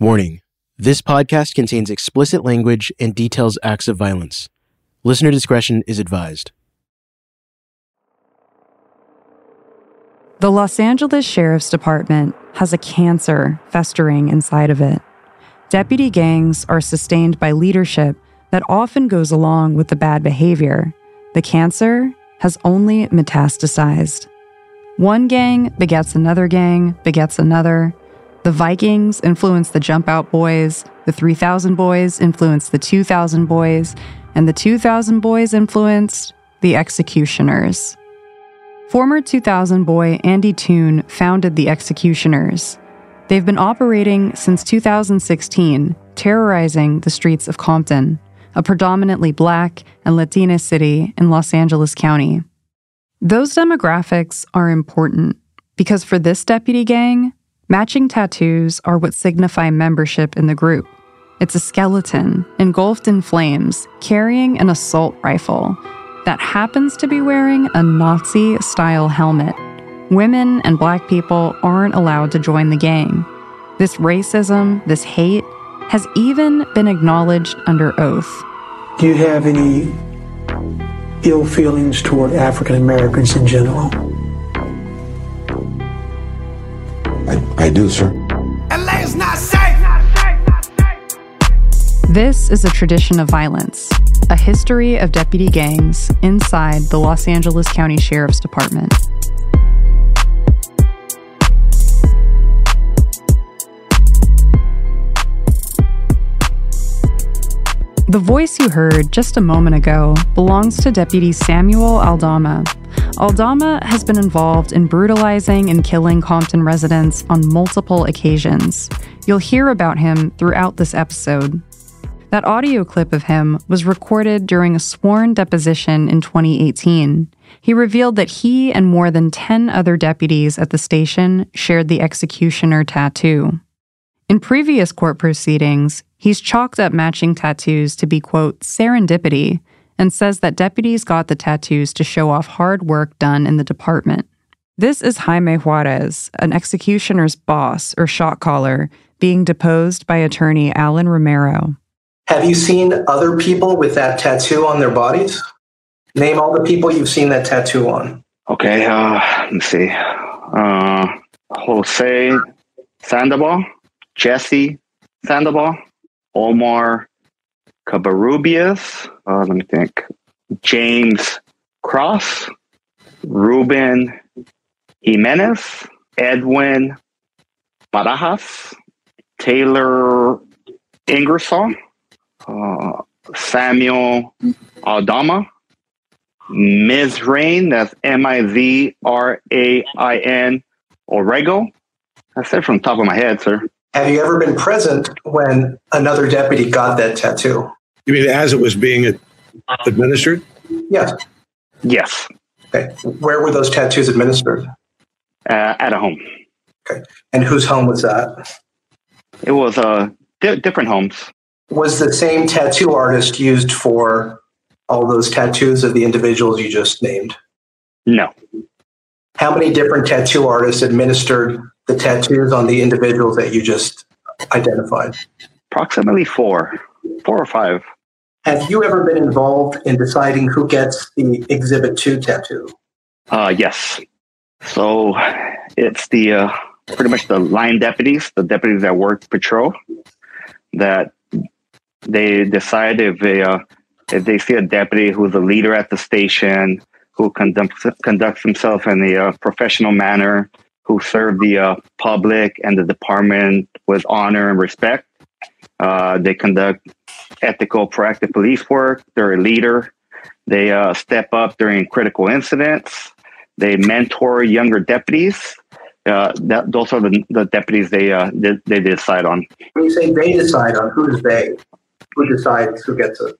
Warning this podcast contains explicit language and details acts of violence. Listener discretion is advised. The Los Angeles Sheriff's Department has a cancer festering inside of it. Deputy gangs are sustained by leadership that often goes along with the bad behavior. The cancer has only metastasized. One gang begets another gang, begets another. The Vikings influenced the Jump Out Boys, the 3000 Boys influenced the 2000 Boys, and the 2000 Boys influenced the Executioners. Former 2000 boy Andy Toon founded the Executioners. They've been operating since 2016, terrorizing the streets of Compton, a predominantly black and Latina city in Los Angeles County. Those demographics are important because for this deputy gang, matching tattoos are what signify membership in the group. It's a skeleton engulfed in flames carrying an assault rifle that happens to be wearing a Nazi style helmet. Women and black people aren't allowed to join the gang. This racism, this hate, has even been acknowledged under oath. Do you have any ill feelings toward African Americans in general? I, I do, sir. LA's not safe. This is a tradition of violence, a history of deputy gangs inside the Los Angeles County Sheriff's Department. The voice you heard just a moment ago belongs to Deputy Samuel Aldama. Aldama has been involved in brutalizing and killing Compton residents on multiple occasions. You'll hear about him throughout this episode. That audio clip of him was recorded during a sworn deposition in 2018. He revealed that he and more than 10 other deputies at the station shared the executioner tattoo. In previous court proceedings, he's chalked up matching tattoos to be, quote, serendipity, and says that deputies got the tattoos to show off hard work done in the department. This is Jaime Juarez, an executioner's boss or shot caller, being deposed by attorney Alan Romero. Have you seen other people with that tattoo on their bodies? Name all the people you've seen that tattoo on. Okay, uh, let me see. Uh, Jose Sandoval, Jesse Sandoval, Omar Cabarubias, uh, let me think, James Cross, Ruben Jimenez, Edwin Barajas, Taylor Ingersoll, uh, Samuel Aldama, Mizrain, that's M I Z R A I N, Orrego. That's it from the top of my head, sir. Have you ever been present when another deputy got that tattoo? You mean as it was being administered? Yes. Yes. Okay. Where were those tattoos administered? Uh, at a home. Okay. And whose home was that? It was uh, D- different homes. Was the same tattoo artist used for all those tattoos of the individuals you just named? No. How many different tattoo artists administered the tattoos on the individuals that you just identified? Approximately four, four or five. Have you ever been involved in deciding who gets the Exhibit 2 tattoo? Uh, yes. So it's the uh, pretty much the line deputies, the deputies that work patrol, that they decide if they uh, if they see a deputy who's a leader at the station, who conducts conducts himself in a uh, professional manner, who serve the uh, public and the department with honor and respect. Uh, they conduct ethical, proactive police work. They're a leader. They uh, step up during critical incidents. They mentor younger deputies. Uh, that, those are the, the deputies they, uh, they they decide on. When you say they decide on, who's they? Who decides who gets it?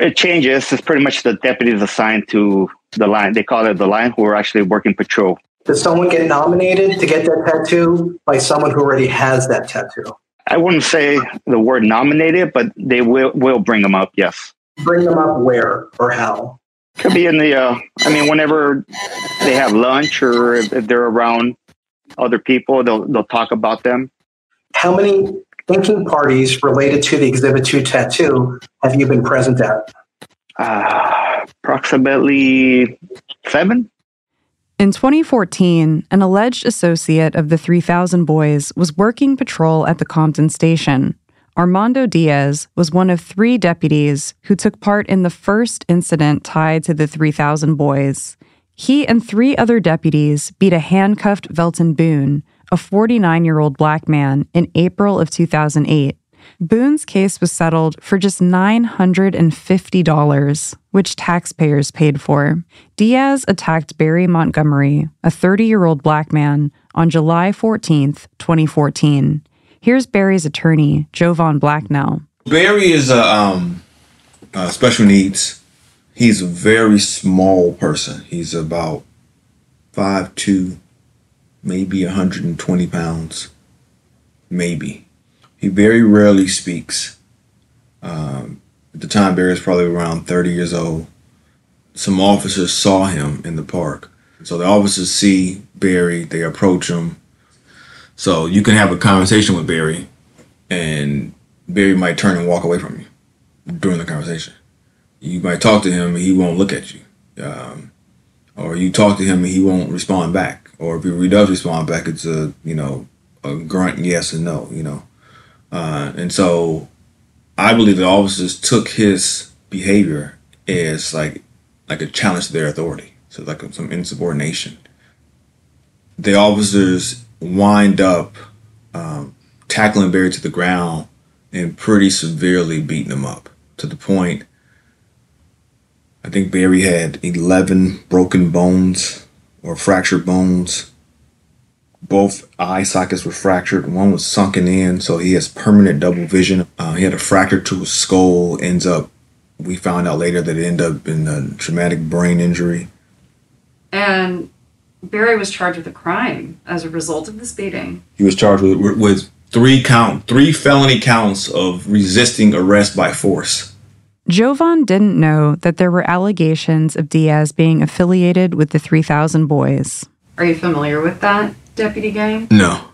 It changes. It's pretty much the deputies assigned to the line. They call it the line who are actually working patrol. Does someone get nominated to get that tattoo by someone who already has that tattoo? I wouldn't say the word nominated, but they will will bring them up. Yes. Bring them up where or how? Could be in the. Uh, I mean, whenever they have lunch or if, if they're around other people, they'll they'll talk about them. How many inking parties related to the Exhibit 2 tattoo have you been present at? Uh, approximately seven. In 2014, an alleged associate of the 3000 Boys was working patrol at the Compton station. Armando Diaz was one of three deputies who took part in the first incident tied to the 3000 Boys. He and three other deputies beat a handcuffed Velton Boone, a 49 year old black man, in April of 2008. Boone's case was settled for just $950, which taxpayers paid for. Diaz attacked Barry Montgomery, a 30 year old black man, on July 14, 2014. Here's Barry's attorney, Jovan Blacknell. Barry is a um, uh, special needs. He's a very small person. He's about five two, maybe 120 pounds, maybe. He very rarely speaks. Um, at the time, Barry was probably around 30 years old. Some officers saw him in the park. So the officers see Barry, they approach him. So you can have a conversation with Barry, and Barry might turn and walk away from you during the conversation. You might talk to him, and he won't look at you. Um, or you talk to him, and he won't respond back. Or if he does respond back, it's a, you know, a grunt yes and no, you know. Uh, and so I believe the officers took his behavior as like like a challenge to their authority. So like some insubordination. The officers wind up um, tackling Barry to the ground and pretty severely beating him up to the point. I think Barry had 11 broken bones or fractured bones both eye sockets were fractured. One was sunken in, so he has permanent double vision. Uh, he had a fracture to his skull. Ends up, we found out later that it ended up in a traumatic brain injury. And Barry was charged with a crime as a result of this beating. He was charged with, with three count, three felony counts of resisting arrest by force. Jovan didn't know that there were allegations of Diaz being affiliated with the 3000 Boys. Are you familiar with that? Deputy Gang? No.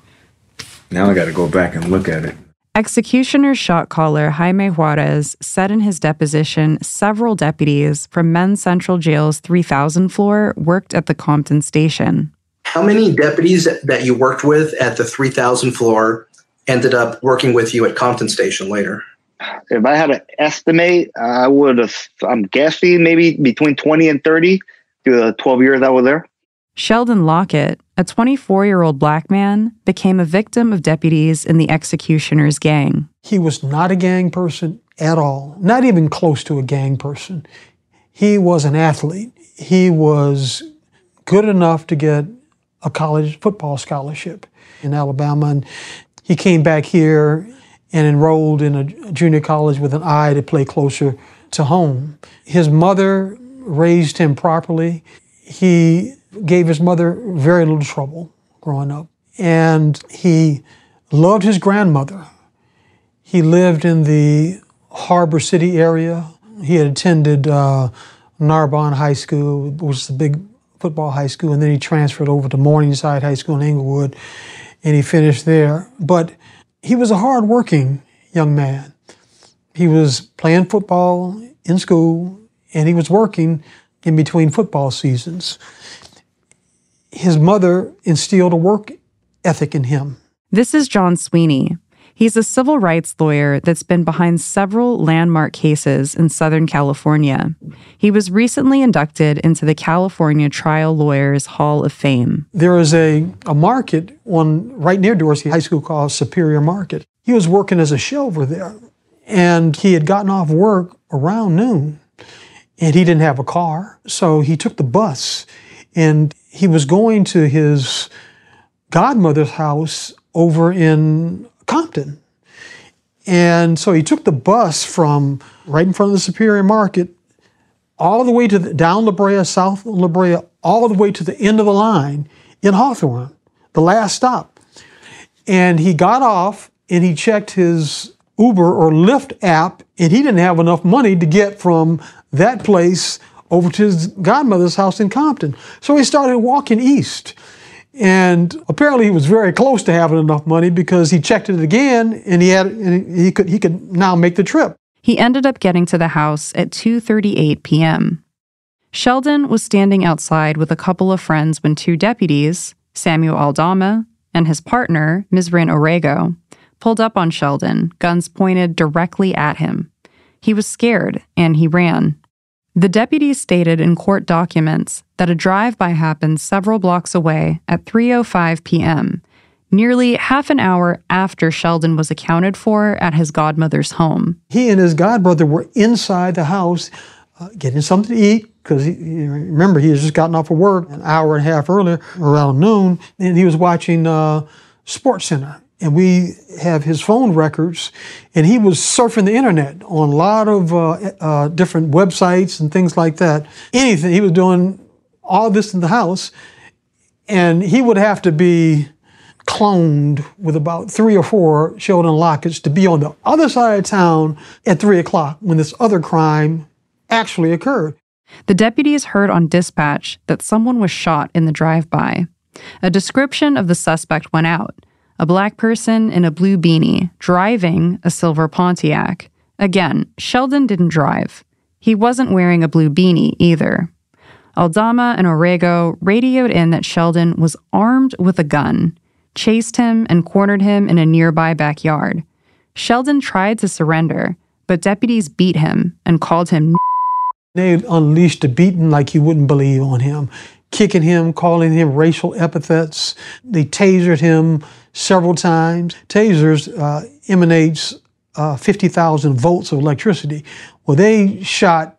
Now I got to go back and look at it. Executioner shot caller Jaime Juarez said in his deposition several deputies from Men's Central Jail's 3000 floor worked at the Compton station. How many deputies that you worked with at the 3000 floor ended up working with you at Compton station later? If I had to estimate, I would have, I'm guessing maybe between 20 and 30 through the 12 years I was there. Sheldon Lockett, a 24 year old black man, became a victim of deputies in the executioner's gang. He was not a gang person at all, not even close to a gang person. He was an athlete. He was good enough to get a college football scholarship in Alabama. And he came back here and enrolled in a junior college with an eye to play closer to home. His mother raised him properly. He gave his mother very little trouble growing up. And he loved his grandmother. He lived in the Harbor City area. He had attended uh, Narbonne High School, which was the big football high school, and then he transferred over to Morningside High School in Inglewood, and he finished there. But he was a hardworking young man. He was playing football in school, and he was working in between football seasons. His mother instilled a work ethic in him. This is John Sweeney. He's a civil rights lawyer that's been behind several landmark cases in Southern California. He was recently inducted into the California Trial Lawyers Hall of Fame. There is a, a market on right near Dorsey High School called Superior Market. He was working as a shelver there, and he had gotten off work around noon, and he didn't have a car, so he took the bus, and he was going to his godmother's house over in Compton. And so he took the bus from right in front of the Superior Market all the way to the, down La Brea, South La Brea, all the way to the end of the line in Hawthorne, the last stop. And he got off and he checked his Uber or Lyft app, and he didn't have enough money to get from that place over to his godmother's house in Compton. So he started walking east. And apparently he was very close to having enough money because he checked it again and he had and he could he could now make the trip. He ended up getting to the house at 2:38 p.m. Sheldon was standing outside with a couple of friends when two deputies, Samuel Aldama and his partner, Mizraim Orrego, pulled up on Sheldon, guns pointed directly at him. He was scared and he ran. The deputies stated in court documents that a drive-by happened several blocks away at 3:05 p.m., nearly half an hour after Sheldon was accounted for at his godmother's home. He and his godbrother were inside the house uh, getting something to eat because remember he had just gotten off of work an hour and a half earlier, around noon, and he was watching uh, Sports Center and we have his phone records, and he was surfing the internet on a lot of uh, uh, different websites and things like that. Anything he was doing, all this in the house, and he would have to be cloned with about three or four Sheldon Locketts to be on the other side of town at three o'clock when this other crime actually occurred. The deputies heard on dispatch that someone was shot in the drive-by. A description of the suspect went out a black person in a blue beanie driving a silver Pontiac. Again, Sheldon didn't drive. He wasn't wearing a blue beanie either. Aldama and Orrego radioed in that Sheldon was armed with a gun, chased him, and cornered him in a nearby backyard. Sheldon tried to surrender, but deputies beat him and called him. They unleashed a beating like you wouldn't believe on him, kicking him, calling him racial epithets. They tasered him, several times. Tasers uh, emanates uh, 50,000 volts of electricity. Well, they shot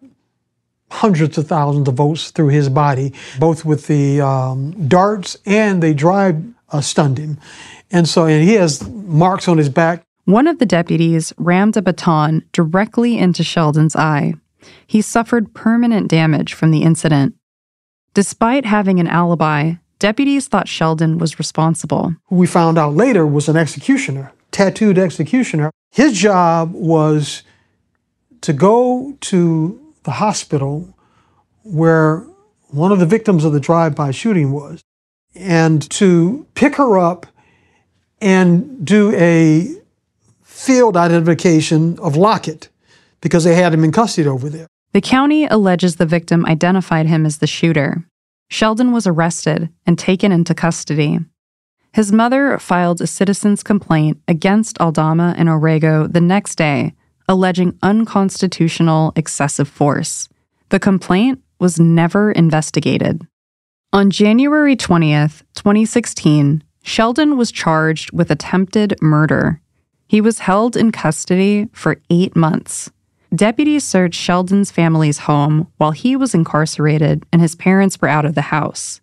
hundreds of thousands of volts through his body, both with the um, darts and they drive uh, stunned him. And so, and he has marks on his back. One of the deputies rammed a baton directly into Sheldon's eye. He suffered permanent damage from the incident. Despite having an alibi, Deputies thought Sheldon was responsible. Who we found out later was an executioner, tattooed executioner. His job was to go to the hospital where one of the victims of the drive-by shooting was and to pick her up and do a field identification of Lockett because they had him in custody over there. The county alleges the victim identified him as the shooter. Sheldon was arrested and taken into custody. His mother filed a citizen's complaint against Aldama and Orrego the next day, alleging unconstitutional excessive force. The complaint was never investigated. On January 20th, 2016, Sheldon was charged with attempted murder. He was held in custody for eight months. Deputies searched Sheldon's family's home while he was incarcerated and his parents were out of the house.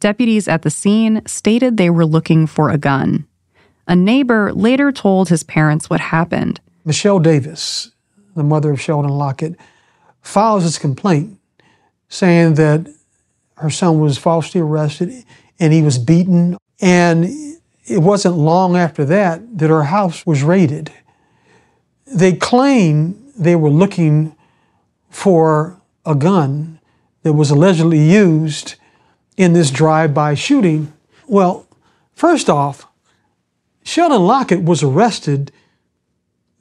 Deputies at the scene stated they were looking for a gun. A neighbor later told his parents what happened. Michelle Davis, the mother of Sheldon Lockett, files his complaint saying that her son was falsely arrested and he was beaten. And it wasn't long after that that her house was raided they claim they were looking for a gun that was allegedly used in this drive-by shooting. Well, first off, Sheldon Lockett was arrested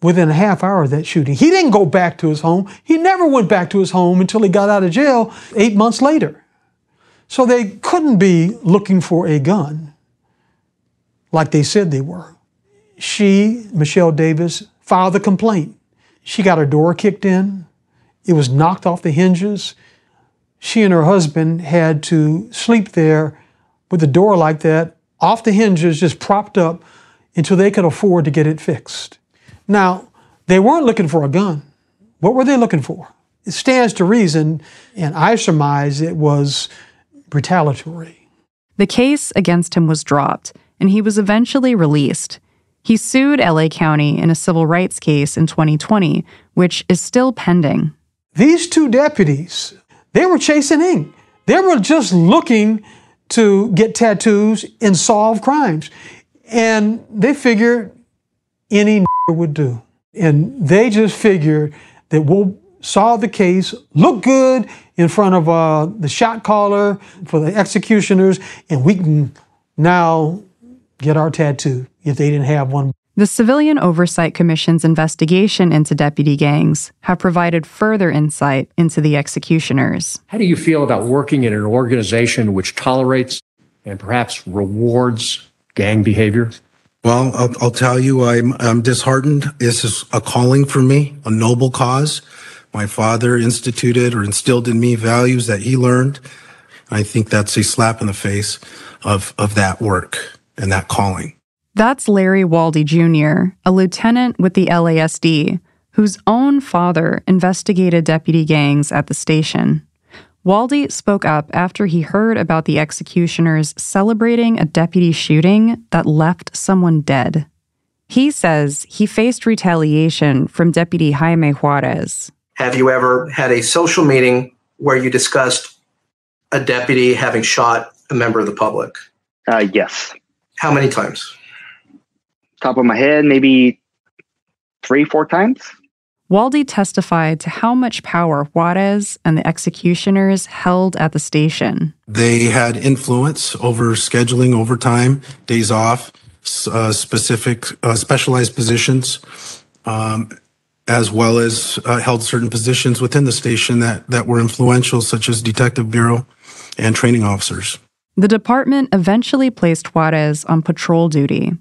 within a half hour of that shooting. He didn't go back to his home. He never went back to his home until he got out of jail eight months later. So they couldn't be looking for a gun like they said they were. She, Michelle Davis, filed the complaint. She got her door kicked in. It was knocked off the hinges. She and her husband had to sleep there with the door like that, off the hinges, just propped up until they could afford to get it fixed. Now, they weren't looking for a gun. What were they looking for? It stands to reason, and I surmise it was retaliatory. The case against him was dropped, and he was eventually released. He sued LA County in a civil rights case in 2020, which is still pending. These two deputies, they were chasing ink. They were just looking to get tattoos and solve crimes. And they figured any would do. And they just figured that we'll solve the case, look good in front of uh, the shot caller for the executioners, and we can now get our tattoo if they didn't have one. The Civilian Oversight Commission's investigation into deputy gangs have provided further insight into the executioners. How do you feel about working in an organization which tolerates and perhaps rewards gang behavior? Well, I'll, I'll tell you, I'm, I'm disheartened. This is a calling for me, a noble cause. My father instituted or instilled in me values that he learned. I think that's a slap in the face of, of that work and that calling. That's Larry Waldie Jr., a lieutenant with the LASD, whose own father investigated deputy gangs at the station. Waldie spoke up after he heard about the executioners celebrating a deputy shooting that left someone dead. He says he faced retaliation from Deputy Jaime Juarez. Have you ever had a social meeting where you discussed a deputy having shot a member of the public? Uh, yes. How many times? Top of my head, maybe three, four times. Waldie testified to how much power Juarez and the executioners held at the station. They had influence over scheduling overtime, days off, uh, specific, uh, specialized positions, um, as well as uh, held certain positions within the station that, that were influential, such as Detective Bureau and training officers. The department eventually placed Juarez on patrol duty.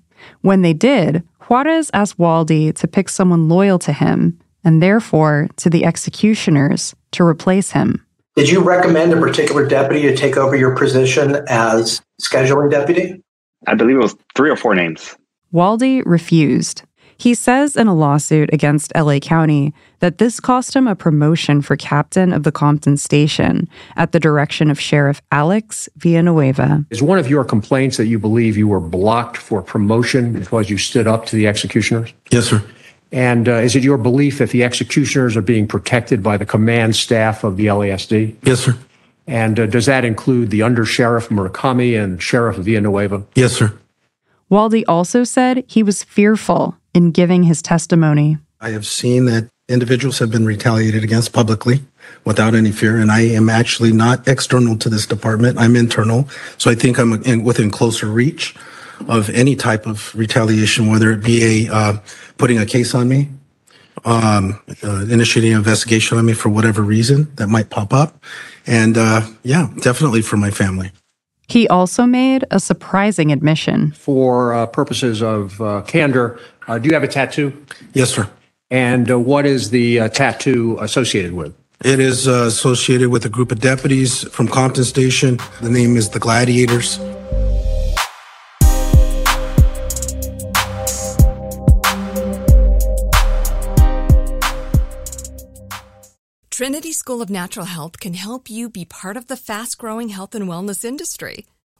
When they did, Juarez asked Waldie to pick someone loyal to him and therefore to the executioners to replace him. Did you recommend a particular deputy to take over your position as scheduling deputy? I believe it was three or four names. Waldie refused. He says in a lawsuit against LA County that this cost him a promotion for captain of the Compton station at the direction of Sheriff Alex Villanueva. Is one of your complaints that you believe you were blocked for promotion because you stood up to the executioners? Yes, sir. And uh, is it your belief that the executioners are being protected by the command staff of the LASD? Yes, sir. And uh, does that include the Under Sheriff Murakami and Sheriff Villanueva? Yes, sir. Waldie also said he was fearful in giving his testimony. I have seen that individuals have been retaliated against publicly without any fear, and I am actually not external to this department. I'm internal, so I think I'm in, within closer reach of any type of retaliation, whether it be a uh, putting a case on me, um, uh, initiating an investigation on me for whatever reason that might pop up, and uh, yeah, definitely for my family. He also made a surprising admission. For uh, purposes of uh, candor, uh, do you have a tattoo? Yes, sir. And uh, what is the uh, tattoo associated with? It is uh, associated with a group of deputies from Compton Station. The name is the Gladiators. Trinity School of Natural Health can help you be part of the fast growing health and wellness industry.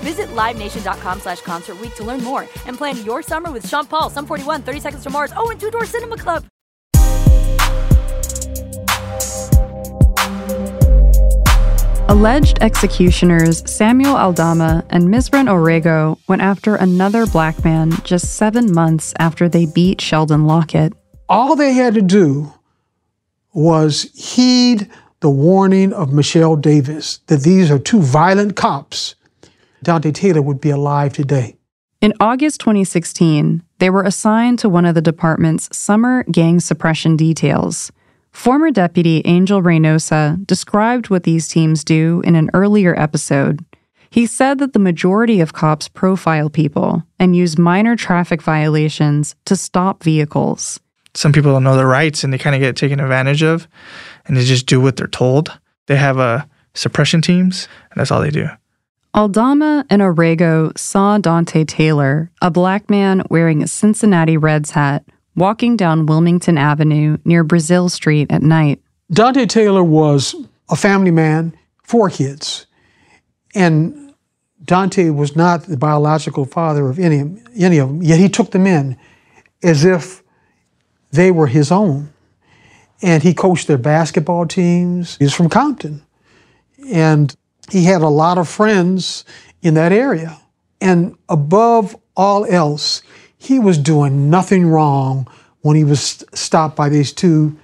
Visit LiveNation.com slash Concert Week to learn more and plan your summer with Sean Paul, Sum 41, 30 Seconds to Mars, oh, and Two Door Cinema Club. Alleged executioners Samuel Aldama and Mizraim Orrego went after another black man just seven months after they beat Sheldon Lockett. All they had to do was heed the warning of Michelle Davis that these are two violent cops. Daunte Taylor would be alive today. In August 2016, they were assigned to one of the department's summer gang suppression details. Former Deputy Angel Reynosa described what these teams do in an earlier episode. He said that the majority of cops profile people and use minor traffic violations to stop vehicles. Some people don't know their rights and they kind of get taken advantage of and they just do what they're told. They have a suppression teams, and that's all they do. Aldama and Orrego saw Dante Taylor, a black man wearing a Cincinnati Reds hat, walking down Wilmington Avenue near Brazil Street at night. Dante Taylor was a family man, four kids. And Dante was not the biological father of any, any of them, yet he took them in as if they were his own. And he coached their basketball teams. He's from Compton. And he had a lot of friends in that area. And above all else, he was doing nothing wrong when he was stopped by these two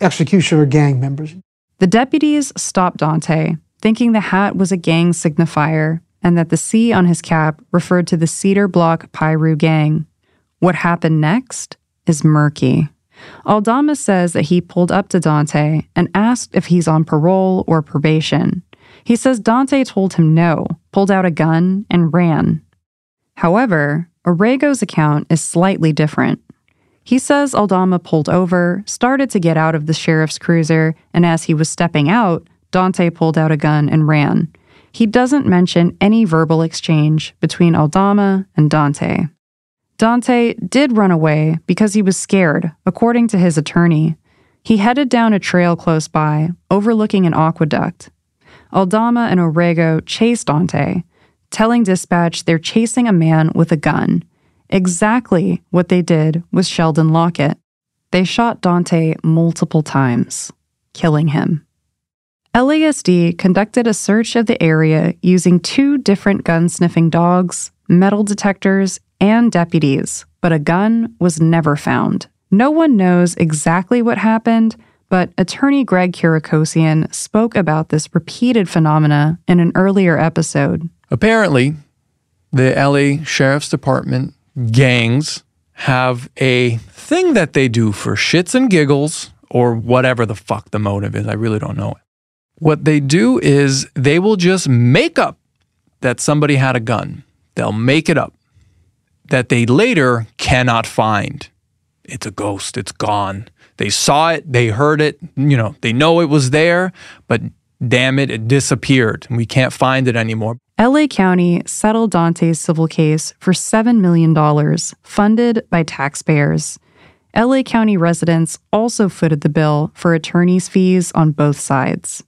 executioner gang members. The deputies stopped Dante, thinking the hat was a gang signifier and that the C on his cap referred to the Cedar Block Piru gang. What happened next is murky. Aldama says that he pulled up to Dante and asked if he's on parole or probation. He says Dante told him no, pulled out a gun, and ran. However, Orrego's account is slightly different. He says Aldama pulled over, started to get out of the sheriff's cruiser, and as he was stepping out, Dante pulled out a gun and ran. He doesn't mention any verbal exchange between Aldama and Daunte. Daunte did run away because he was scared, according to his attorney. He headed down a trail close by, overlooking an aqueduct. Aldama and Orrego chased Dante, telling dispatch they're chasing a man with a gun. Exactly what they did with Sheldon Lockett. They shot Dante multiple times, killing him. LASD conducted a search of the area using two different gun sniffing dogs, metal detectors, and deputies, but a gun was never found. No one knows exactly what happened, but attorney Greg Kirakosian spoke about this repeated phenomena in an earlier episode. Apparently, the LA Sheriff's Department gangs have a thing that they do for shits and giggles or whatever the fuck the motive is. I really don't know. What they do is they will just make up that somebody had a gun. They'll make it up that they later cannot find. It's a ghost, it's gone. They saw it, they heard it, you know, they know it was there, but damn it, it disappeared and we can't find it anymore. LA County settled Dante's civil case for $7 million, funded by taxpayers. LA County residents also footed the bill for attorney's fees on both sides.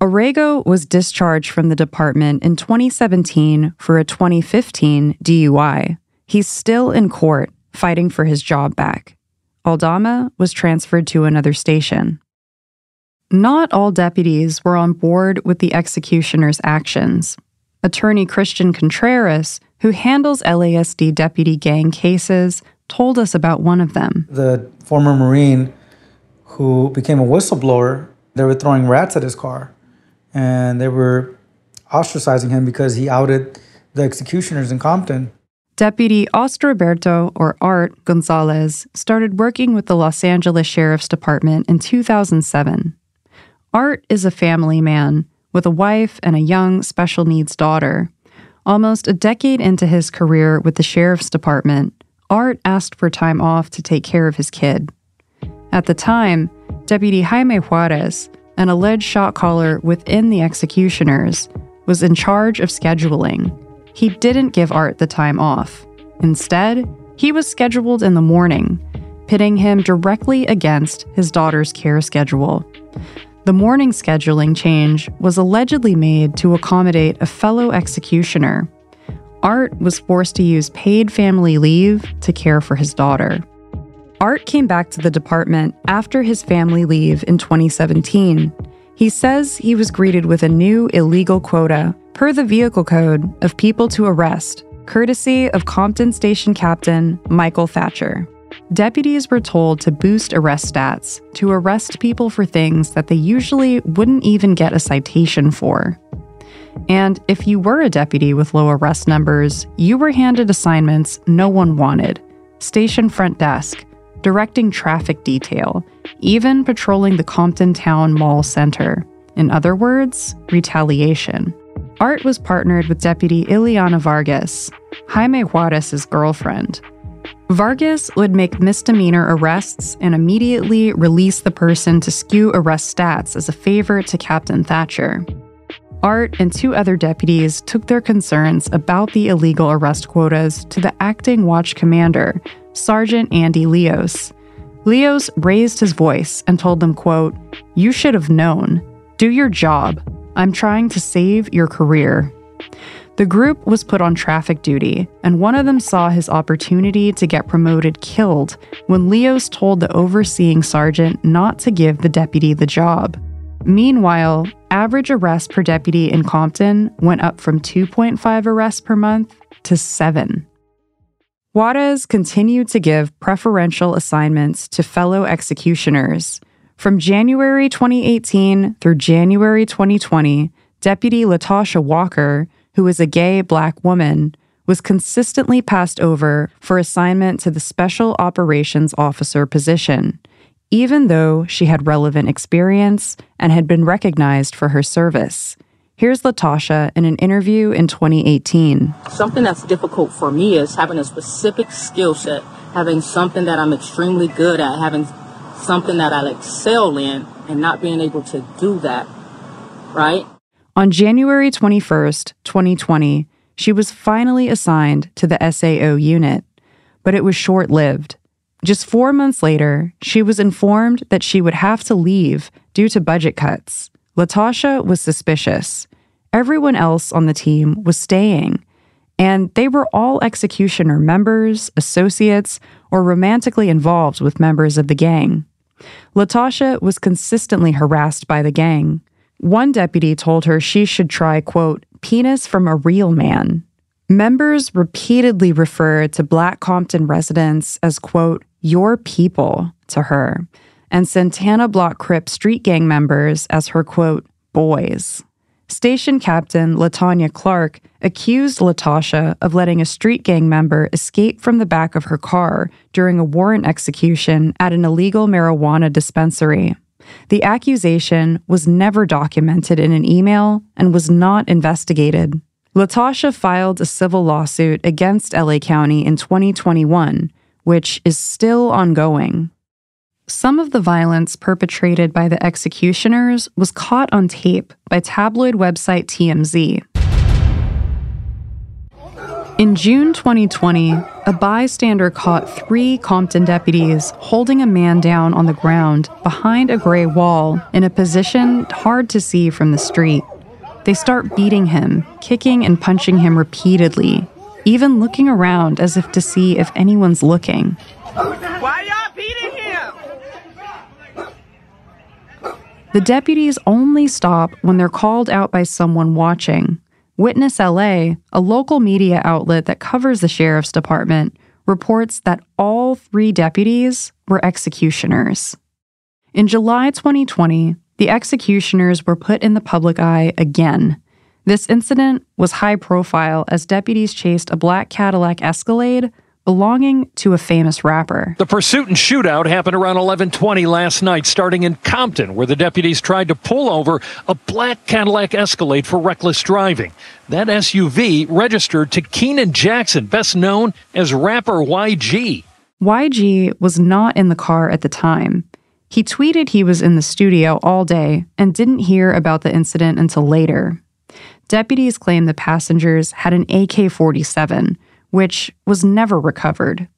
Orrego was discharged from the department in 2017 for a 2015 DUI. He's still in court fighting for his job back. Aldama was transferred to another station. Not all deputies were on board with the executioner's actions. Attorney Christian Contreras, who handles LASD deputy gang cases, told us about one of them. The former Marine who became a whistleblower, they were throwing rats at his car and they were ostracizing him because he outed the executioners in Compton. Deputy Austreberto, or Art Gonzalez, started working with the Los Angeles Sheriff's Department in 2007. Art is a family man with a wife and a young special needs daughter. Almost a decade into his career with the Sheriff's Department, Art asked for time off to take care of his kid. At the time, Deputy Jaime Juarez, an alleged shot caller within the executioners, was in charge of scheduling. He didn't give Art the time off. Instead, he was scheduled in the morning, pitting him directly against his daughter's care schedule. The morning scheduling change was allegedly made to accommodate a fellow executioner. Art was forced to use paid family leave to care for his daughter. Art came back to the department after his family leave in 2017. He says he was greeted with a new illegal quota, per the vehicle code, of people to arrest, courtesy of Compton Station Captain Michael Thatcher. Deputies were told to boost arrest stats to arrest people for things that they usually wouldn't even get a citation for. And if you were a deputy with low arrest numbers, you were handed assignments no one wanted station front desk, directing traffic detail, even patrolling the Compton Town Mall Center. In other words, retaliation. Art was partnered with Deputy Ileana Vargas, Jaime Juarez's girlfriend. Vargas would make misdemeanor arrests and immediately release the person to skew arrest stats as a favor to Captain Thatcher. Art and two other deputies took their concerns about the illegal arrest quotas to the acting watch commander, Sergeant Andy Leos. Leos raised his voice and told them, quote, You should have known. Do your job. I'm trying to save your career. The group was put on traffic duty, and one of them saw his opportunity to get promoted killed when Leos told the overseeing sergeant not to give the deputy the job. Meanwhile, average arrests per deputy in Compton went up from 2.5 arrests per month to 7. Juarez continued to give preferential assignments to fellow executioners. From January 2018 through January 2020, Deputy Latasha Walker, who is a gay black woman, was consistently passed over for assignment to the Special Operations Officer position, even though she had relevant experience and had been recognized for her service. Here's Latasha in an interview in 2018. Something that's difficult for me is having a specific skill set, having something that I'm extremely good at, having something that I excel in, and not being able to do that, right? On January 21st, 2020, she was finally assigned to the SAO unit, but it was short lived. Just four months later, she was informed that she would have to leave due to budget cuts. Latasha was suspicious. Everyone else on the team was staying, and they were all executioner members, associates, or romantically involved with members of the gang. Latasha was consistently harassed by the gang. One deputy told her she should try, quote, penis from a real man. Members repeatedly referred to Black Compton residents as, quote, your people to her, and Santana Block Crip street gang members as her, quote, boys. Station Captain Latanya Clark accused Latasha of letting a street gang member escape from the back of her car during a warrant execution at an illegal marijuana dispensary. The accusation was never documented in an email and was not investigated. Latasha filed a civil lawsuit against LA County in 2021, which is still ongoing. Some of the violence perpetrated by the executioners was caught on tape by tabloid website TMZ. In June 2020, a bystander caught three Compton deputies holding a man down on the ground behind a gray wall in a position hard to see from the street. They start beating him, kicking and punching him repeatedly, even looking around as if to see if anyone's looking. Why y'all beating him? The deputies only stop when they're called out by someone watching. Witness LA, a local media outlet that covers the sheriff's department, reports that all three deputies were executioners. In July 2020, the executioners were put in the public eye again. This incident was high profile as deputies chased a black Cadillac Escalade belonging to a famous rapper. The pursuit and shootout happened around 11:20 last night, starting in Compton, where the deputies tried to pull over a black Cadillac Escalade for reckless driving. That SUV registered to Keenon Jackson, best known as rapper YG. YG was not in the car at the time. He tweeted he was in the studio all day and didn't hear about the incident until later. Deputies claim the passengers had an AK 47, which was never recovered.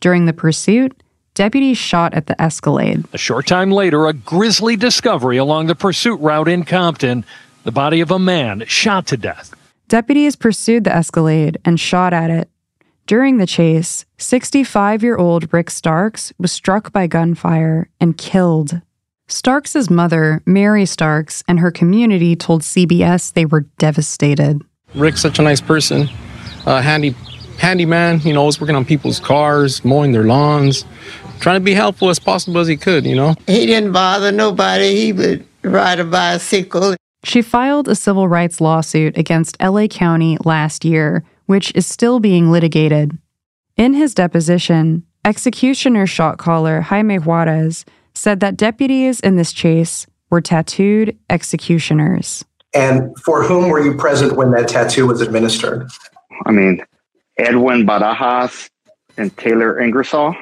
During the pursuit, deputies shot at the Escalade. A short time later, a grisly discovery along the pursuit route in Compton the body of a man shot to death. Deputies pursued the Escalade and shot at it. During the chase, 65 year old Rick Starks was struck by gunfire and killed. Starks' mother, Mary Starks, and her community told CBS they were devastated. Rick's such a nice person, uh, handy handyman, you know, always working on people's cars, mowing their lawns, trying to be helpful as possible as he could, you know. He didn't bother nobody. He would ride a bicycle. She filed a civil rights lawsuit against LA County last year, which is still being litigated. In his deposition, executioner shot caller Jaime Juarez said that deputies in this chase were tattooed executioners. And for whom were you present when that tattoo was administered? I mean, Edwin Barajas and Taylor Ingersoll.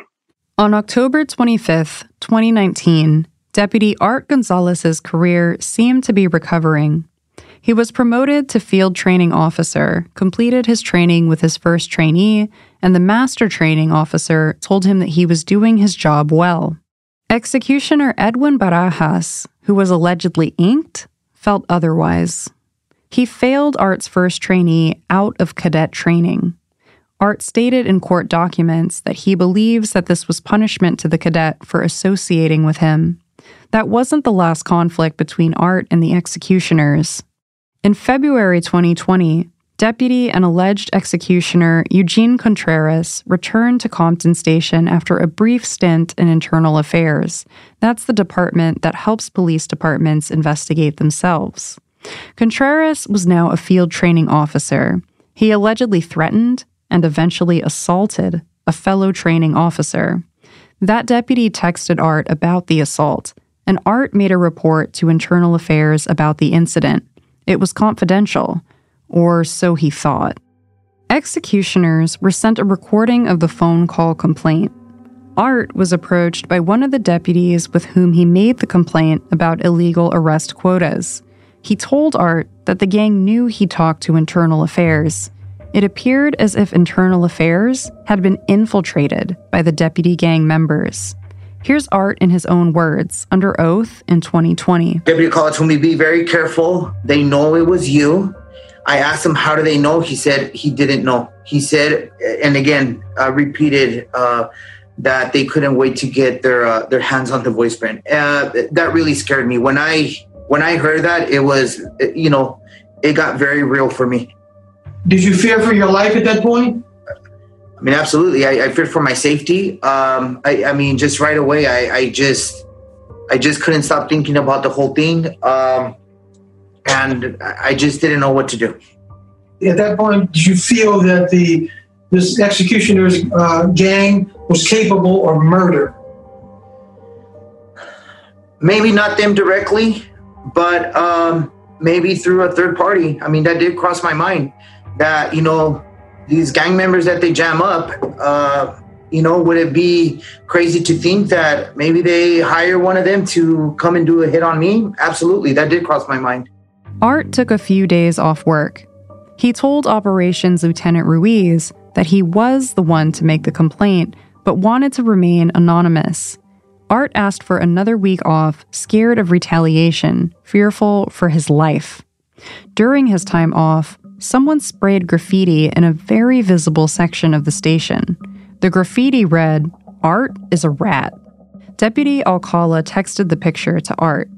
On October 25th, 2019, Deputy Art Gonzalez's career seemed to be recovering. He was promoted to field training officer, completed his training with his first trainee, and the master training officer told him that he was doing his job well. Executioner Edwin Barajas, who was allegedly inked, felt otherwise. He failed Art's first trainee out of cadet training. Art stated in court documents that he believes that this was punishment to the cadet for associating with him. That wasn't the last conflict between Art and the executioners. In February 2020, Deputy and alleged executioner Eugene Contreras returned to Compton Station after a brief stint in internal affairs. That's the department that helps police departments investigate themselves. Contreras was now a field training officer. He allegedly threatened and eventually assaulted a fellow training officer. That deputy texted Art about the assault, and Art made a report to Internal Affairs about the incident. It was confidential, or so he thought. Executioners were sent a recording of the phone call complaint. Art was approached by one of the deputies with whom he made the complaint about illegal arrest quotas. He told Art that the gang knew he talked to Internal Affairs. It appeared as if Internal Affairs had been infiltrated by the deputy gang members. Here's Art in his own words, under oath in 2020. Deputy called told me, be very careful. They know it was you. I asked him, how do they know? He said he didn't know. He said, and again, uh, repeated uh, that they couldn't wait to get their uh, their hands on the voice print. Uh, that really scared me. When I when I heard that, it was, you know, it got very real for me. Did you fear for your life at that point? I mean, absolutely. I, I feared for my safety. Um, I, I, mean, just right away, I, I, just, I just couldn't stop thinking about the whole thing, um, and I just didn't know what to do. At that point, did you feel that the this executioner's uh, gang was capable of murder? Maybe not them directly, but um, maybe through a third party. I mean, that did cross my mind that you know these gang members that they jam up. Uh, you know, would it be crazy to think that maybe they hire one of them to come and do a hit on me? Absolutely, that did cross my mind. Art took a few days off work. He told Operations Lieutenant Ruiz that he was the one to make the complaint, but wanted to remain anonymous. Art asked for another week off, scared of retaliation, fearful for his life. During his time off, someone sprayed graffiti in a very visible section of the station. The graffiti read, Art is a rat. Deputy Alcala texted the picture to Art.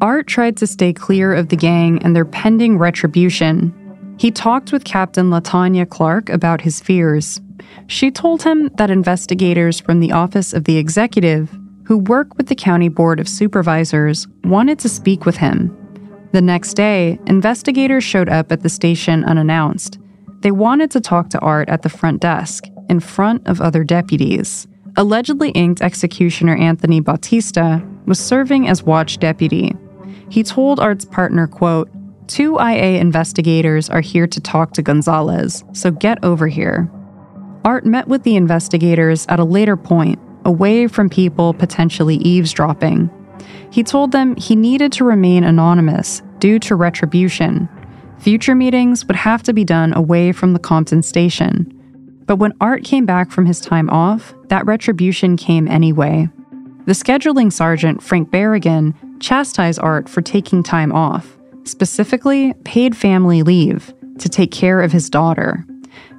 Art tried to stay clear of the gang and their pending retribution. He talked with Captain Latanya Clark about his fears. She told him that investigators from the Office of the Executive, who work with the County Board of Supervisors, wanted to speak with him. The next day, investigators showed up at the station unannounced. They wanted to talk to Art at the front desk, in front of other deputies. Allegedly inked executioner Anthony Bautista was serving as watch deputy. He told Art's partner, quote, Two IA investigators are here to talk to Gonzalez, so get over here. Art met with the investigators at a later point, away from people potentially eavesdropping. He told them he needed to remain anonymous due to retribution. Future meetings would have to be done away from the Compton station. But when Art came back from his time off, that retribution came anyway. The scheduling sergeant, Frank Berrigan, chastised Art for taking time off, specifically paid family leave, to take care of his daughter.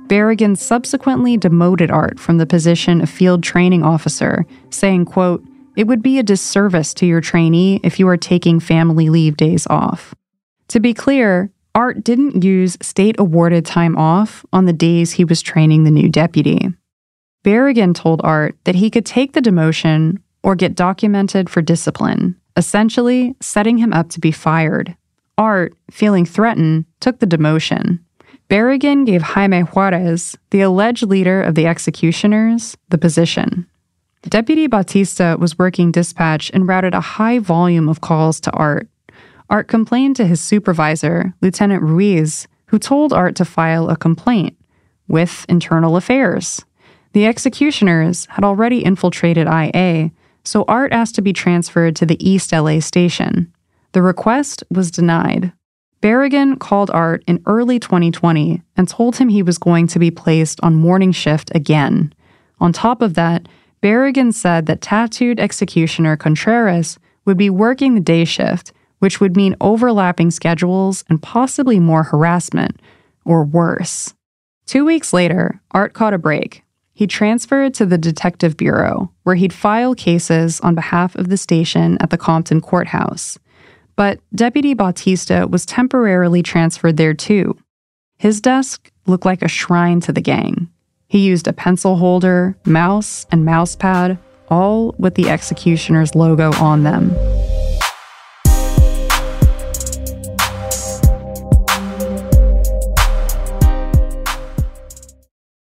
Berrigan subsequently demoted Art from the position of field training officer, saying, quote, it would be a disservice to your trainee if you are taking family leave days off. To be clear, Art didn't use state awarded time off on the days he was training the new deputy. Berrigan told Art that he could take the demotion or get documented for discipline, essentially setting him up to be fired. Art, feeling threatened, took the demotion. Berrigan gave Jaime Juarez, the alleged leader of the executioners, the position. Deputy Bautista was working dispatch and routed a high volume of calls to Art. Art complained to his supervisor, Lieutenant Ruiz, who told Art to file a complaint with Internal Affairs. The executioners had already infiltrated IA, so Art asked to be transferred to the East LA station. The request was denied. Berrigan called Art in early 2020 and told him he was going to be placed on morning shift again. On top of that, Berrigan said that tattooed executioner Contreras would be working the day shift, which would mean overlapping schedules and possibly more harassment, or worse. Two weeks later, Art caught a break. He transferred to the Detective Bureau, where he'd file cases on behalf of the station at the Compton Courthouse. But Deputy Bautista was temporarily transferred there too. His desk looked like a shrine to the gang. He used a pencil holder, mouse, and mousepad, all with the executioner's logo on them.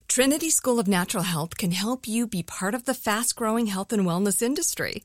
Trinity School of Natural Health can help you be part of the fast growing health and wellness industry.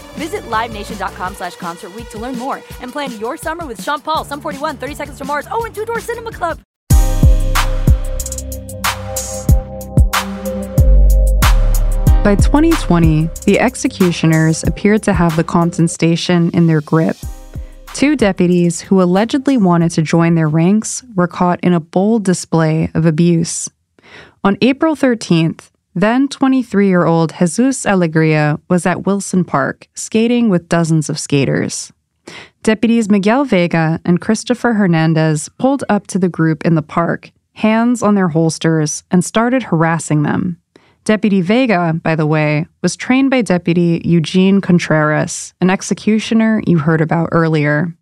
Visit LiveNation.com slash Concert to learn more and plan your summer with Sean Paul, Sum 41, 30 Seconds to Mars, oh, and Two Door Cinema Club. By 2020, the executioners appeared to have the Compton station in their grip. Two deputies who allegedly wanted to join their ranks were caught in a bold display of abuse. On April 13th, then 23 year old Jesus Alegria was at Wilson Park skating with dozens of skaters. Deputies Miguel Vega and Christopher Hernandez pulled up to the group in the park, hands on their holsters, and started harassing them. Deputy Vega, by the way, was trained by Deputy Eugene Contreras, an executioner you heard about earlier.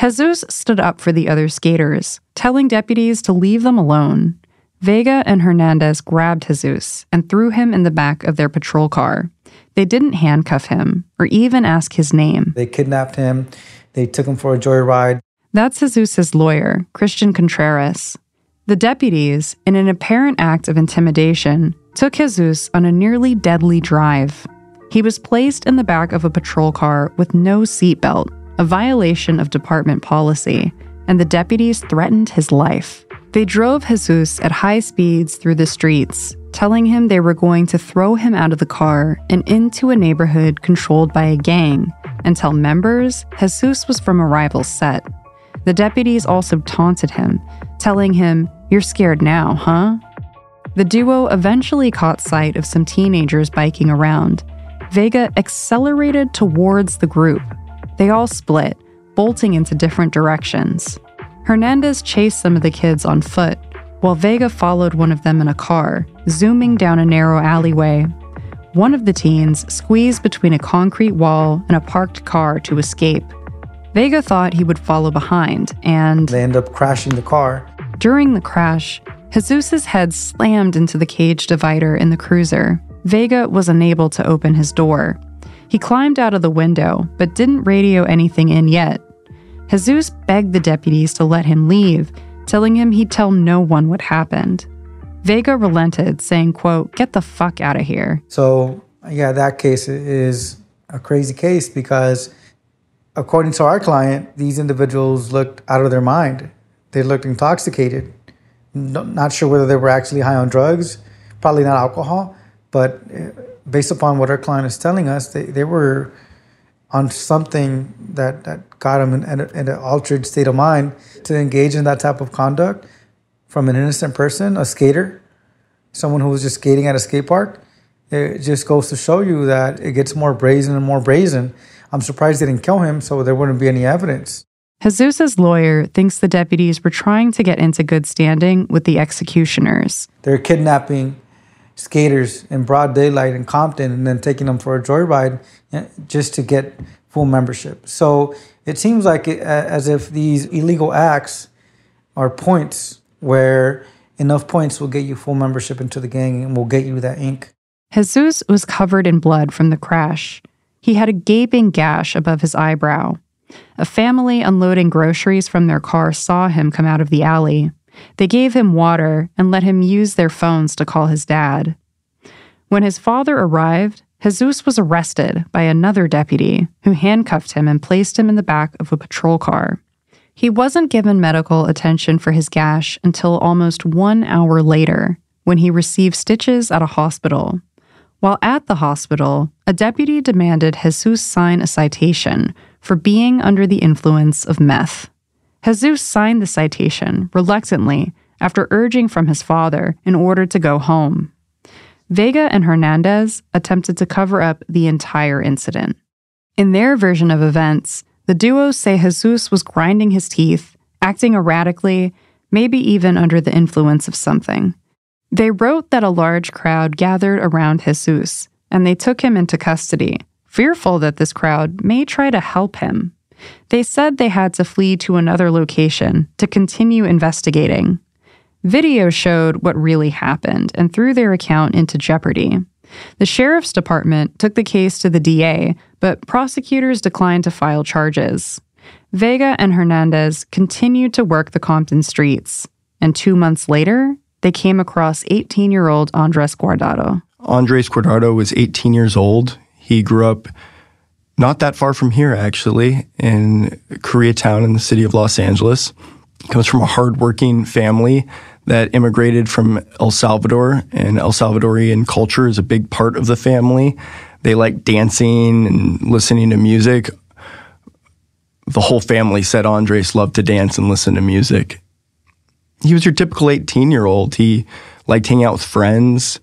Jesus stood up for the other skaters, telling deputies to leave them alone. Vega and Hernandez grabbed Jesus and threw him in the back of their patrol car. They didn't handcuff him or even ask his name. They kidnapped him. They took him for a joyride. That's Jesus's lawyer, Christian Contreras. The deputies, in an apparent act of intimidation, took Jesus on a nearly deadly drive. He was placed in the back of a patrol car with no seatbelt, a violation of department policy, and the deputies threatened his life. They drove Jesus at high speeds through the streets, telling him they were going to throw him out of the car and into a neighborhood controlled by a gang and tell members Jesus was from a rival set. The deputies also taunted him, telling him, You're scared now, huh? The duo eventually caught sight of some teenagers biking around. Vega accelerated towards the group. They all split, bolting into different directions. Hernandez chased some of the kids on foot, while Vega followed one of them in a car, zooming down a narrow alleyway. One of the teens squeezed between a concrete wall and a parked car to escape. Vega thought he would follow behind, and they end up crashing the car. During the crash, Jesus's head slammed into the cage divider in the cruiser. Vega was unable to open his door. He climbed out of the window, but didn't radio anything in yet. Jesus begged the deputies to let him leave, telling him he'd tell no one what happened. Vega relented, saying, quote, get the fuck out of here. So, yeah, that case is a crazy case because according to our client, these individuals looked out of their mind. They looked intoxicated. Not sure whether they were actually high on drugs, probably not alcohol, but eh, based upon what our client is telling us, they, they were on something that, that got him in, in, a, in an altered state of mind to engage in that type of conduct from an innocent person, a skater, someone who was just skating at a skate park. It just goes to show you that it gets more brazen and more brazen. I'm surprised they didn't kill him so there wouldn't be any evidence. Jesus's lawyer thinks the deputies were trying to get into good standing with the executioners. They're kidnapping skaters in broad daylight in Compton and then taking them for a joyride eh, just to get full membership. So it seems like it, as if these illegal acts are points where enough points will get you full membership into the gang and will get you that ink. Jesus was covered in blood from the crash. He had a gaping gash above his eyebrow. A family unloading groceries from their car saw him come out of the alley. They gave him water and let him use their phones to call his dad. When his father arrived, Jesus was arrested by another deputy who handcuffed him and placed him in the back of a patrol car. He wasn't given medical attention for his gash until almost one hour later, when he received stitches at a hospital. While at the hospital, a deputy demanded Jesus sign a citation for being under the influence of meth. Jesus signed the citation reluctantly after urging from his father in order to go home. Vega and Hernandez attempted to cover up the entire incident. In their version of events, the duo say Jesus was grinding his teeth, acting erratically, maybe even under the influence of something. They wrote that a large crowd gathered around Jesus, and they took him into custody, fearful that this crowd may try to help him. They said they had to flee to another location to continue investigating. Video showed what really happened and threw their account into jeopardy. The sheriff's department took the case to the DA, but prosecutors declined to file charges. Vega and Hernandez continued to work the Compton streets, and two months later, they came across 18 year old Andres Guardado. Andres Guardado was 18 years old. He grew up not that far from here, actually, in Koreatown in the city of Los Angeles. Comes from a hardworking family that immigrated from El Salvador, and El Salvadorian culture is a big part of the family. They like dancing and listening to music. The whole family said Andres loved to dance and listen to music. He was your typical 18 year old. He liked hanging out with friends,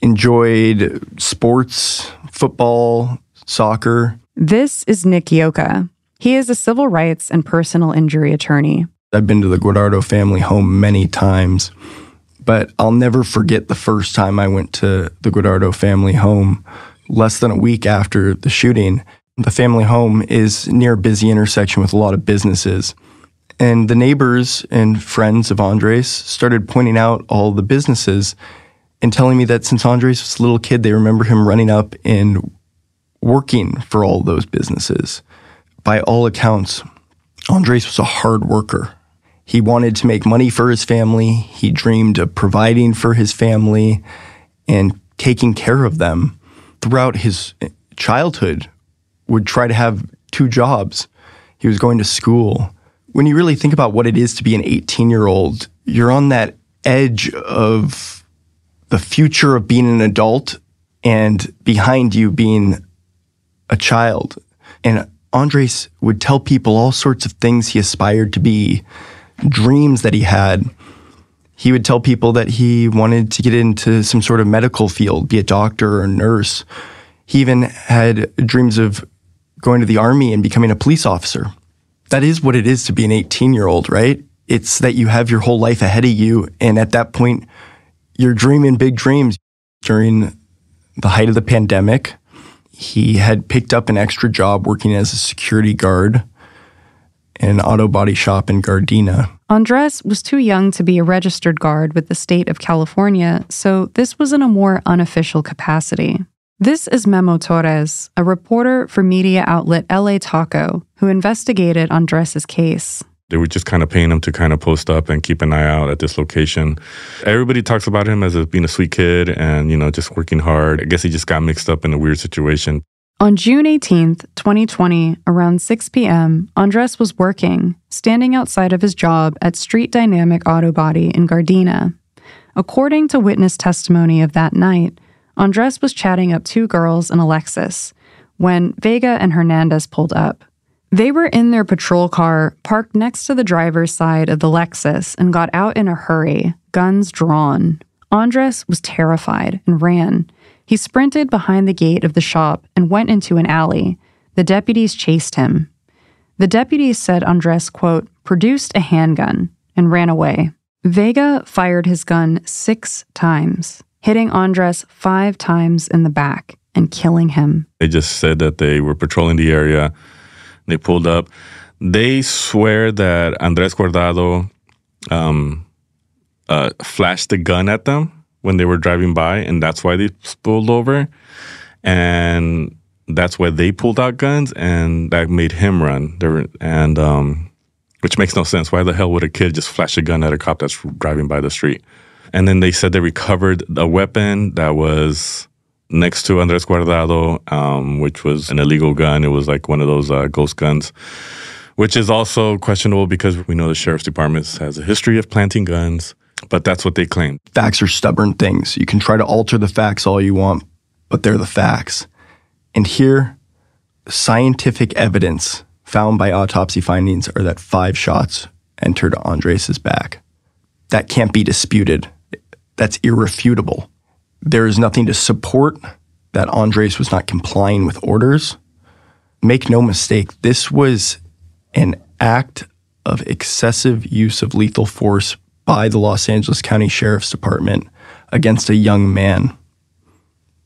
enjoyed sports, football, soccer. This is Nick Yoka. He is a civil rights and personal injury attorney. I've been to the Guardado family home many times, but I'll never forget the first time I went to the Guardado family home less than a week after the shooting. The family home is near a busy intersection with a lot of businesses. And the neighbors and friends of Andres started pointing out all the businesses and telling me that since Andres was a little kid, they remember him running up and working for all those businesses. By all accounts, Andres was a hard worker. He wanted to make money for his family. He dreamed of providing for his family and taking care of them. Throughout his childhood, would try to have two jobs. He was going to school. When you really think about what it is to be an 18 year old, you're on that edge of the future of being an adult and behind you being a child. And Andres would tell people all sorts of things he aspired to be, dreams that he had. He would tell people that he wanted to get into some sort of medical field, be a doctor or a nurse. He even had dreams of going to the army and becoming a police officer. That is what it is to be an 18 year old, right? It's that you have your whole life ahead of you. And at that point, you're dreaming big dreams. During the height of the pandemic, he had picked up an extra job working as a security guard in an auto body shop in Gardena. Andres was too young to be a registered guard with the state of California, so this was in a more unofficial capacity. This is Memo Torres, a reporter for media outlet LA Taco, who investigated Andres's case. They were just kind of paying him to kind of post up and keep an eye out at this location. Everybody talks about him as a, being a sweet kid and, you know, just working hard. I guess he just got mixed up in a weird situation. On June 18th, 2020, around 6 p.m., Andres was working, standing outside of his job at Street Dynamic Auto Body in Gardena. According to witness testimony of that night, Andres was chatting up two girls in a Lexus when Vega and Hernandez pulled up. They were in their patrol car, parked next to the driver's side of the Lexus, and got out in a hurry, guns drawn. Andres was terrified and ran. He sprinted behind the gate of the shop and went into an alley. The deputies chased him. The deputies said Andres, quote, produced a handgun and ran away. Vega fired his gun six times hitting Andres five times in the back and killing him. They just said that they were patrolling the area. They pulled up. They swear that Andres Guardado um, uh, flashed the gun at them when they were driving by, and that's why they pulled over. And that's why they pulled out guns, and that made him run. And um, which makes no sense. Why the hell would a kid just flash a gun at a cop that's driving by the street? And then they said they recovered a weapon that was next to Andres Guardado, um, which was an illegal gun. It was like one of those uh, ghost guns, which is also questionable because we know the sheriff's department has a history of planting guns, but that's what they claim. Facts are stubborn things. You can try to alter the facts all you want, but they're the facts. And here, scientific evidence found by autopsy findings are that five shots entered Andres's back. That can't be disputed that's irrefutable. There is nothing to support that Andres was not complying with orders. Make no mistake, this was an act of excessive use of lethal force by the Los Angeles County Sheriff's Department against a young man.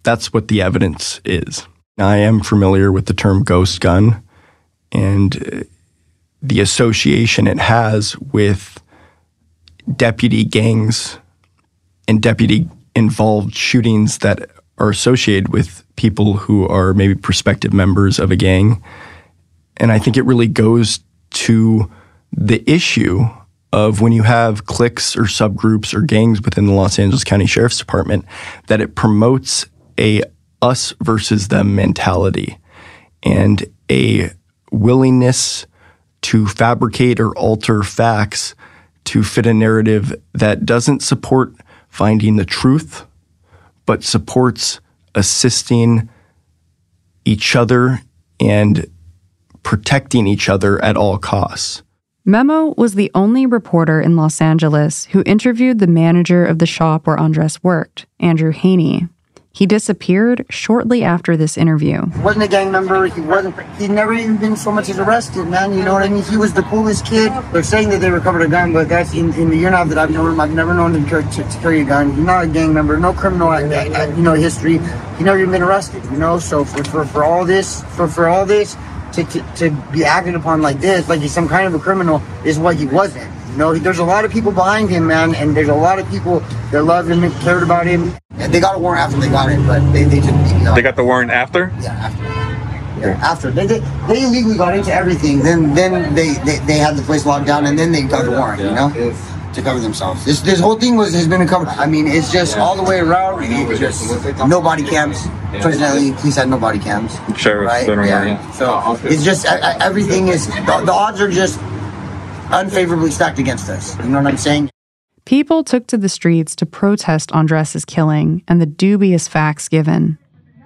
That's what the evidence is. I am familiar with the term ghost gun and uh, the association it has with deputy gangs and deputy involved shootings that are associated with people who are maybe prospective members of a gang. And I think it really goes to the issue of when you have cliques or subgroups or gangs within the Los Angeles County Sheriff's Department that it promotes a us versus them mentality and a willingness to fabricate or alter facts to fit a narrative that doesn't support finding the truth, but supports assisting each other and protecting each other at all costs. Memo was the only reporter in Los Angeles who interviewed the manager of the shop where Andres worked, Andrew Haney. He disappeared shortly after this interview. He wasn't a gang member. He wasn't. He'd never even been so much as arrested, man. You know what I mean? He was the coolest kid. They're saying that they recovered a gun, but that's in, in the year now that I've known him. I've never known him to, to, to carry a gun. He's not a gang member. No criminal, you know, history. He never even been arrested. You know, so for, for, for all this, for for all this, to, to to be acted upon like this, like he's some kind of a criminal, is what he wasn't. Know, there's a lot of people behind him, man, and there's a lot of people that loved him and cared about him. And they got a warrant after they got it, but they, they didn't. You know, They got the warrant after? yeah, after. Yeah, after they, they they illegally got into everything, then then they, they they had the place locked down, and then they got the warrant, you know, to cover themselves. This this whole thing was has been a cover. I mean, it's just all the way around. Just no body cams. Fortunately, police had no body cams. Sheriff, right? Yeah. So it's just everything is the, the odds are just unfavorably stacked against us. You know what I'm saying? People took to the streets to protest Andres's killing and the dubious facts given.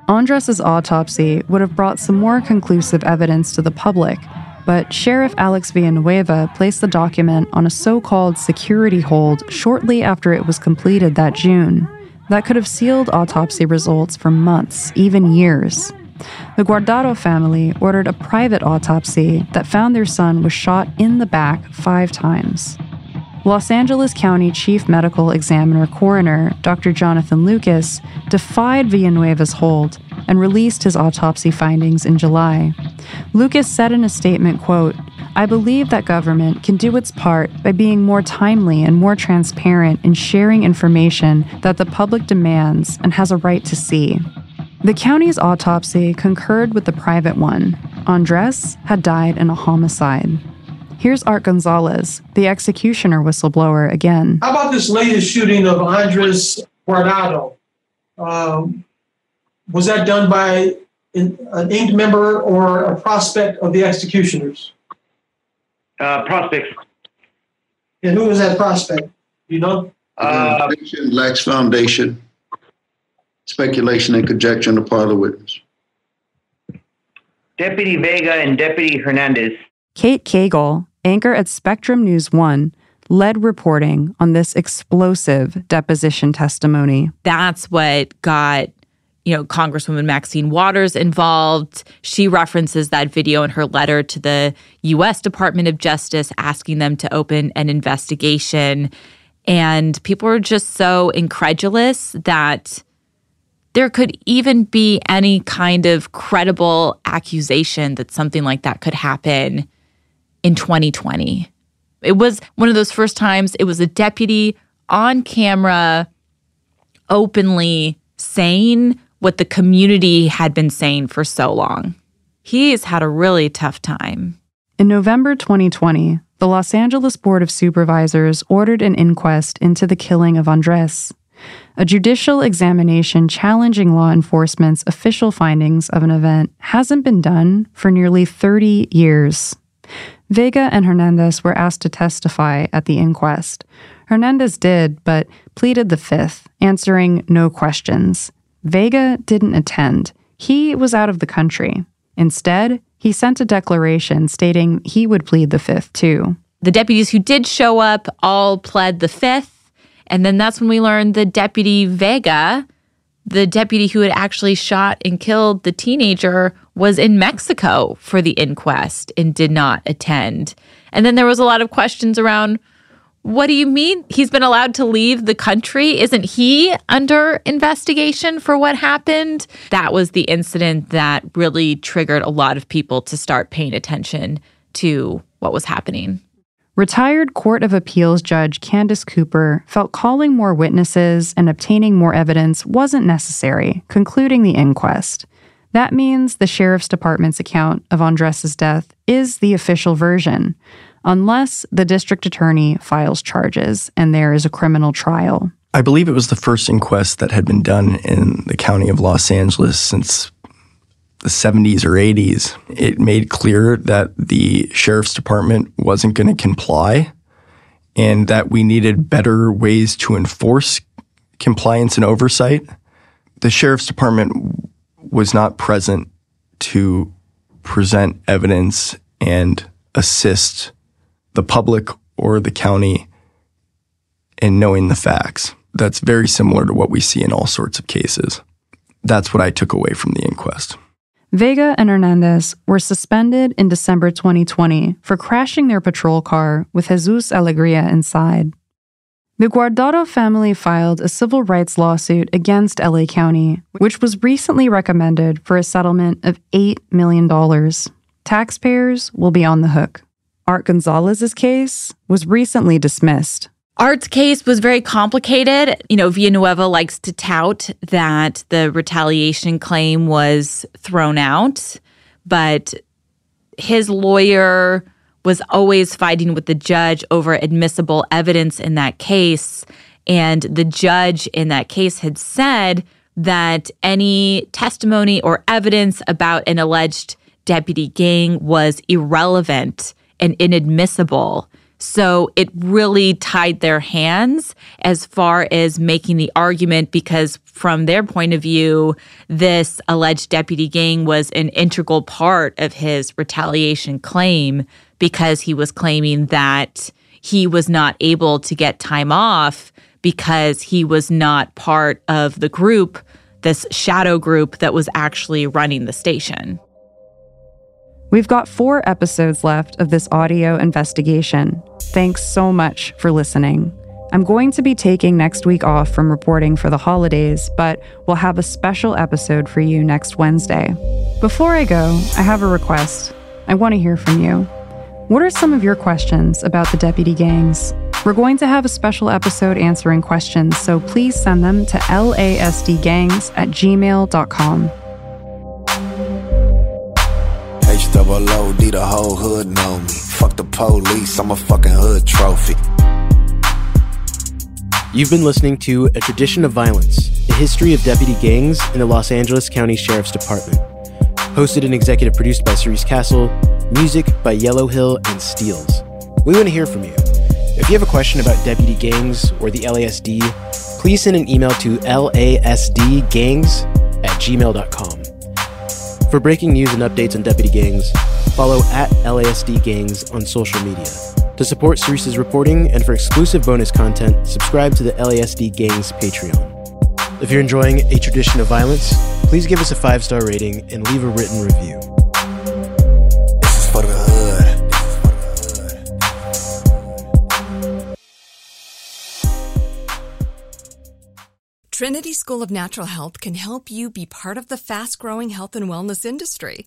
Andres's autopsy would have brought some more conclusive evidence to the public, but Sheriff Alex Villanueva placed the document on a so called security hold shortly after it was completed that June. That could have sealed autopsy results for months, even years. The Guardado family ordered a private autopsy that found their son was shot in the back five times. Los Angeles County Chief Medical Examiner Coroner Dr. Jonathan Lucas defied Villanueva's hold and released his autopsy findings in July. Lucas said in a statement, quote, I believe that government can do its part by being more timely and more transparent in sharing information that the public demands and has a right to see. The county's autopsy concurred with the private one. Andres had died in a homicide. Here's Art Gonzalez, the executioner whistleblower, again. How about this latest shooting of Andres Guardado? Um, was that done by an, an inked member or a prospect of the executioners? Uh, prospects. And who was that prospect? You know? Uh, Foundation lacks foundation. Speculation and conjecture on the part of the witness. Deputy Vega and Deputy Hernandez. Kate Cagle, anchor at Spectrum News 1, led reporting on this explosive deposition testimony. That's what got you know, Congresswoman Maxine Waters involved. She references that video in her letter to the U.S. Department of Justice asking them to open an investigation. And people were just so incredulous that there could even be any kind of credible accusation that something like that could happen in 2020. It was one of those first times it was a deputy on camera openly saying what the community had been saying for so long. He's had a really tough time. In November 2020, the Los Angeles Board of Supervisors ordered an inquest into the killing of Andres. A judicial examination challenging law enforcement's official findings of an event hasn't been done for nearly 30 years. Vega and Hernandez were asked to testify at the inquest. Hernandez did, but pleaded the fifth, answering no questions. Vega didn't attend. He was out of the country. Instead, he sent a declaration stating he would plead the fifth too. The deputies who did show up all pled the fifth. And then that's when we learned the deputy Vega, the deputy who had actually shot and killed the teenager, was in Mexico for the inquest and did not attend. And then there was a lot of questions around what do you mean he's been allowed to leave the country? Isn't he under investigation for what happened? That was the incident that really triggered a lot of people to start paying attention to what was happening. Retired Court of Appeals Judge Candace Cooper felt calling more witnesses and obtaining more evidence wasn't necessary, concluding the inquest. That means the Sheriff's Department's account of Andres's death is the official version, unless the district attorney files charges and there is a criminal trial. I believe it was the first inquest that had been done in the county of Los Angeles since the 70s or 80s. It made clear that the sheriff's department wasn't going to comply and that we needed better ways to enforce compliance and oversight. The sheriff's department was not present to present evidence and assist the public or the county in knowing the facts. That's very similar to what we see in all sorts of cases. that's what I took away from the inquest. Vega and Hernandez were suspended in December 2020 for crashing their patrol car with Jesus Alegria inside. The Guardado family filed a civil rights lawsuit against LA County, which was recently recommended for a settlement of $8 million. Taxpayers will be on the hook. Art Gonzalez's case was recently dismissed. Art's case was very complicated. You know, Villanueva likes to tout that the retaliation claim was thrown out, but his lawyer was always fighting with the judge over admissible evidence in that case. And the judge in that case had said that any testimony or evidence about an alleged deputy gang was irrelevant and inadmissible. So it really tied their hands as far as making the argument because, from their point of view, this alleged deputy gang was an integral part of his retaliation claim because he was claiming that he was not able to get time off because he was not part of the group, this shadow group that was actually running the station. We've got four episodes left of this audio investigation. Thanks so much for listening. I'm going to be taking next week off from reporting for the holidays, but we'll have a special episode for you next Wednesday. Before I go, I have a request. I want to hear from you. What are some of your questions about the deputy gangs? We're going to have a special episode answering questions, so please send them to lasdgangs at gmail.com. H double O D the whole hood know me. Fuck the police, I'm a fucking hood trophy. You've been listening to A Tradition of Violence, a history of deputy gangs in the Los Angeles County Sheriff's Department. Hosted and executive produced by Cerise Castle, music by Yelohill and Steelz. We want to hear from you. If you have a question about deputy gangs or the LASD, please send an email to lasdgangs at gmail.com. For breaking news and updates on deputy gangs, follow at LASD Gangs on social media. To support Cerise's reporting and for exclusive bonus content, subscribe to the LASD Gangs Patreon. If you're enjoying A Tradition of Violence, please give us a five star rating and leave a written review. This is for the hood. Trinity School of Natural Health can help you be part of the fast growing health and wellness industry.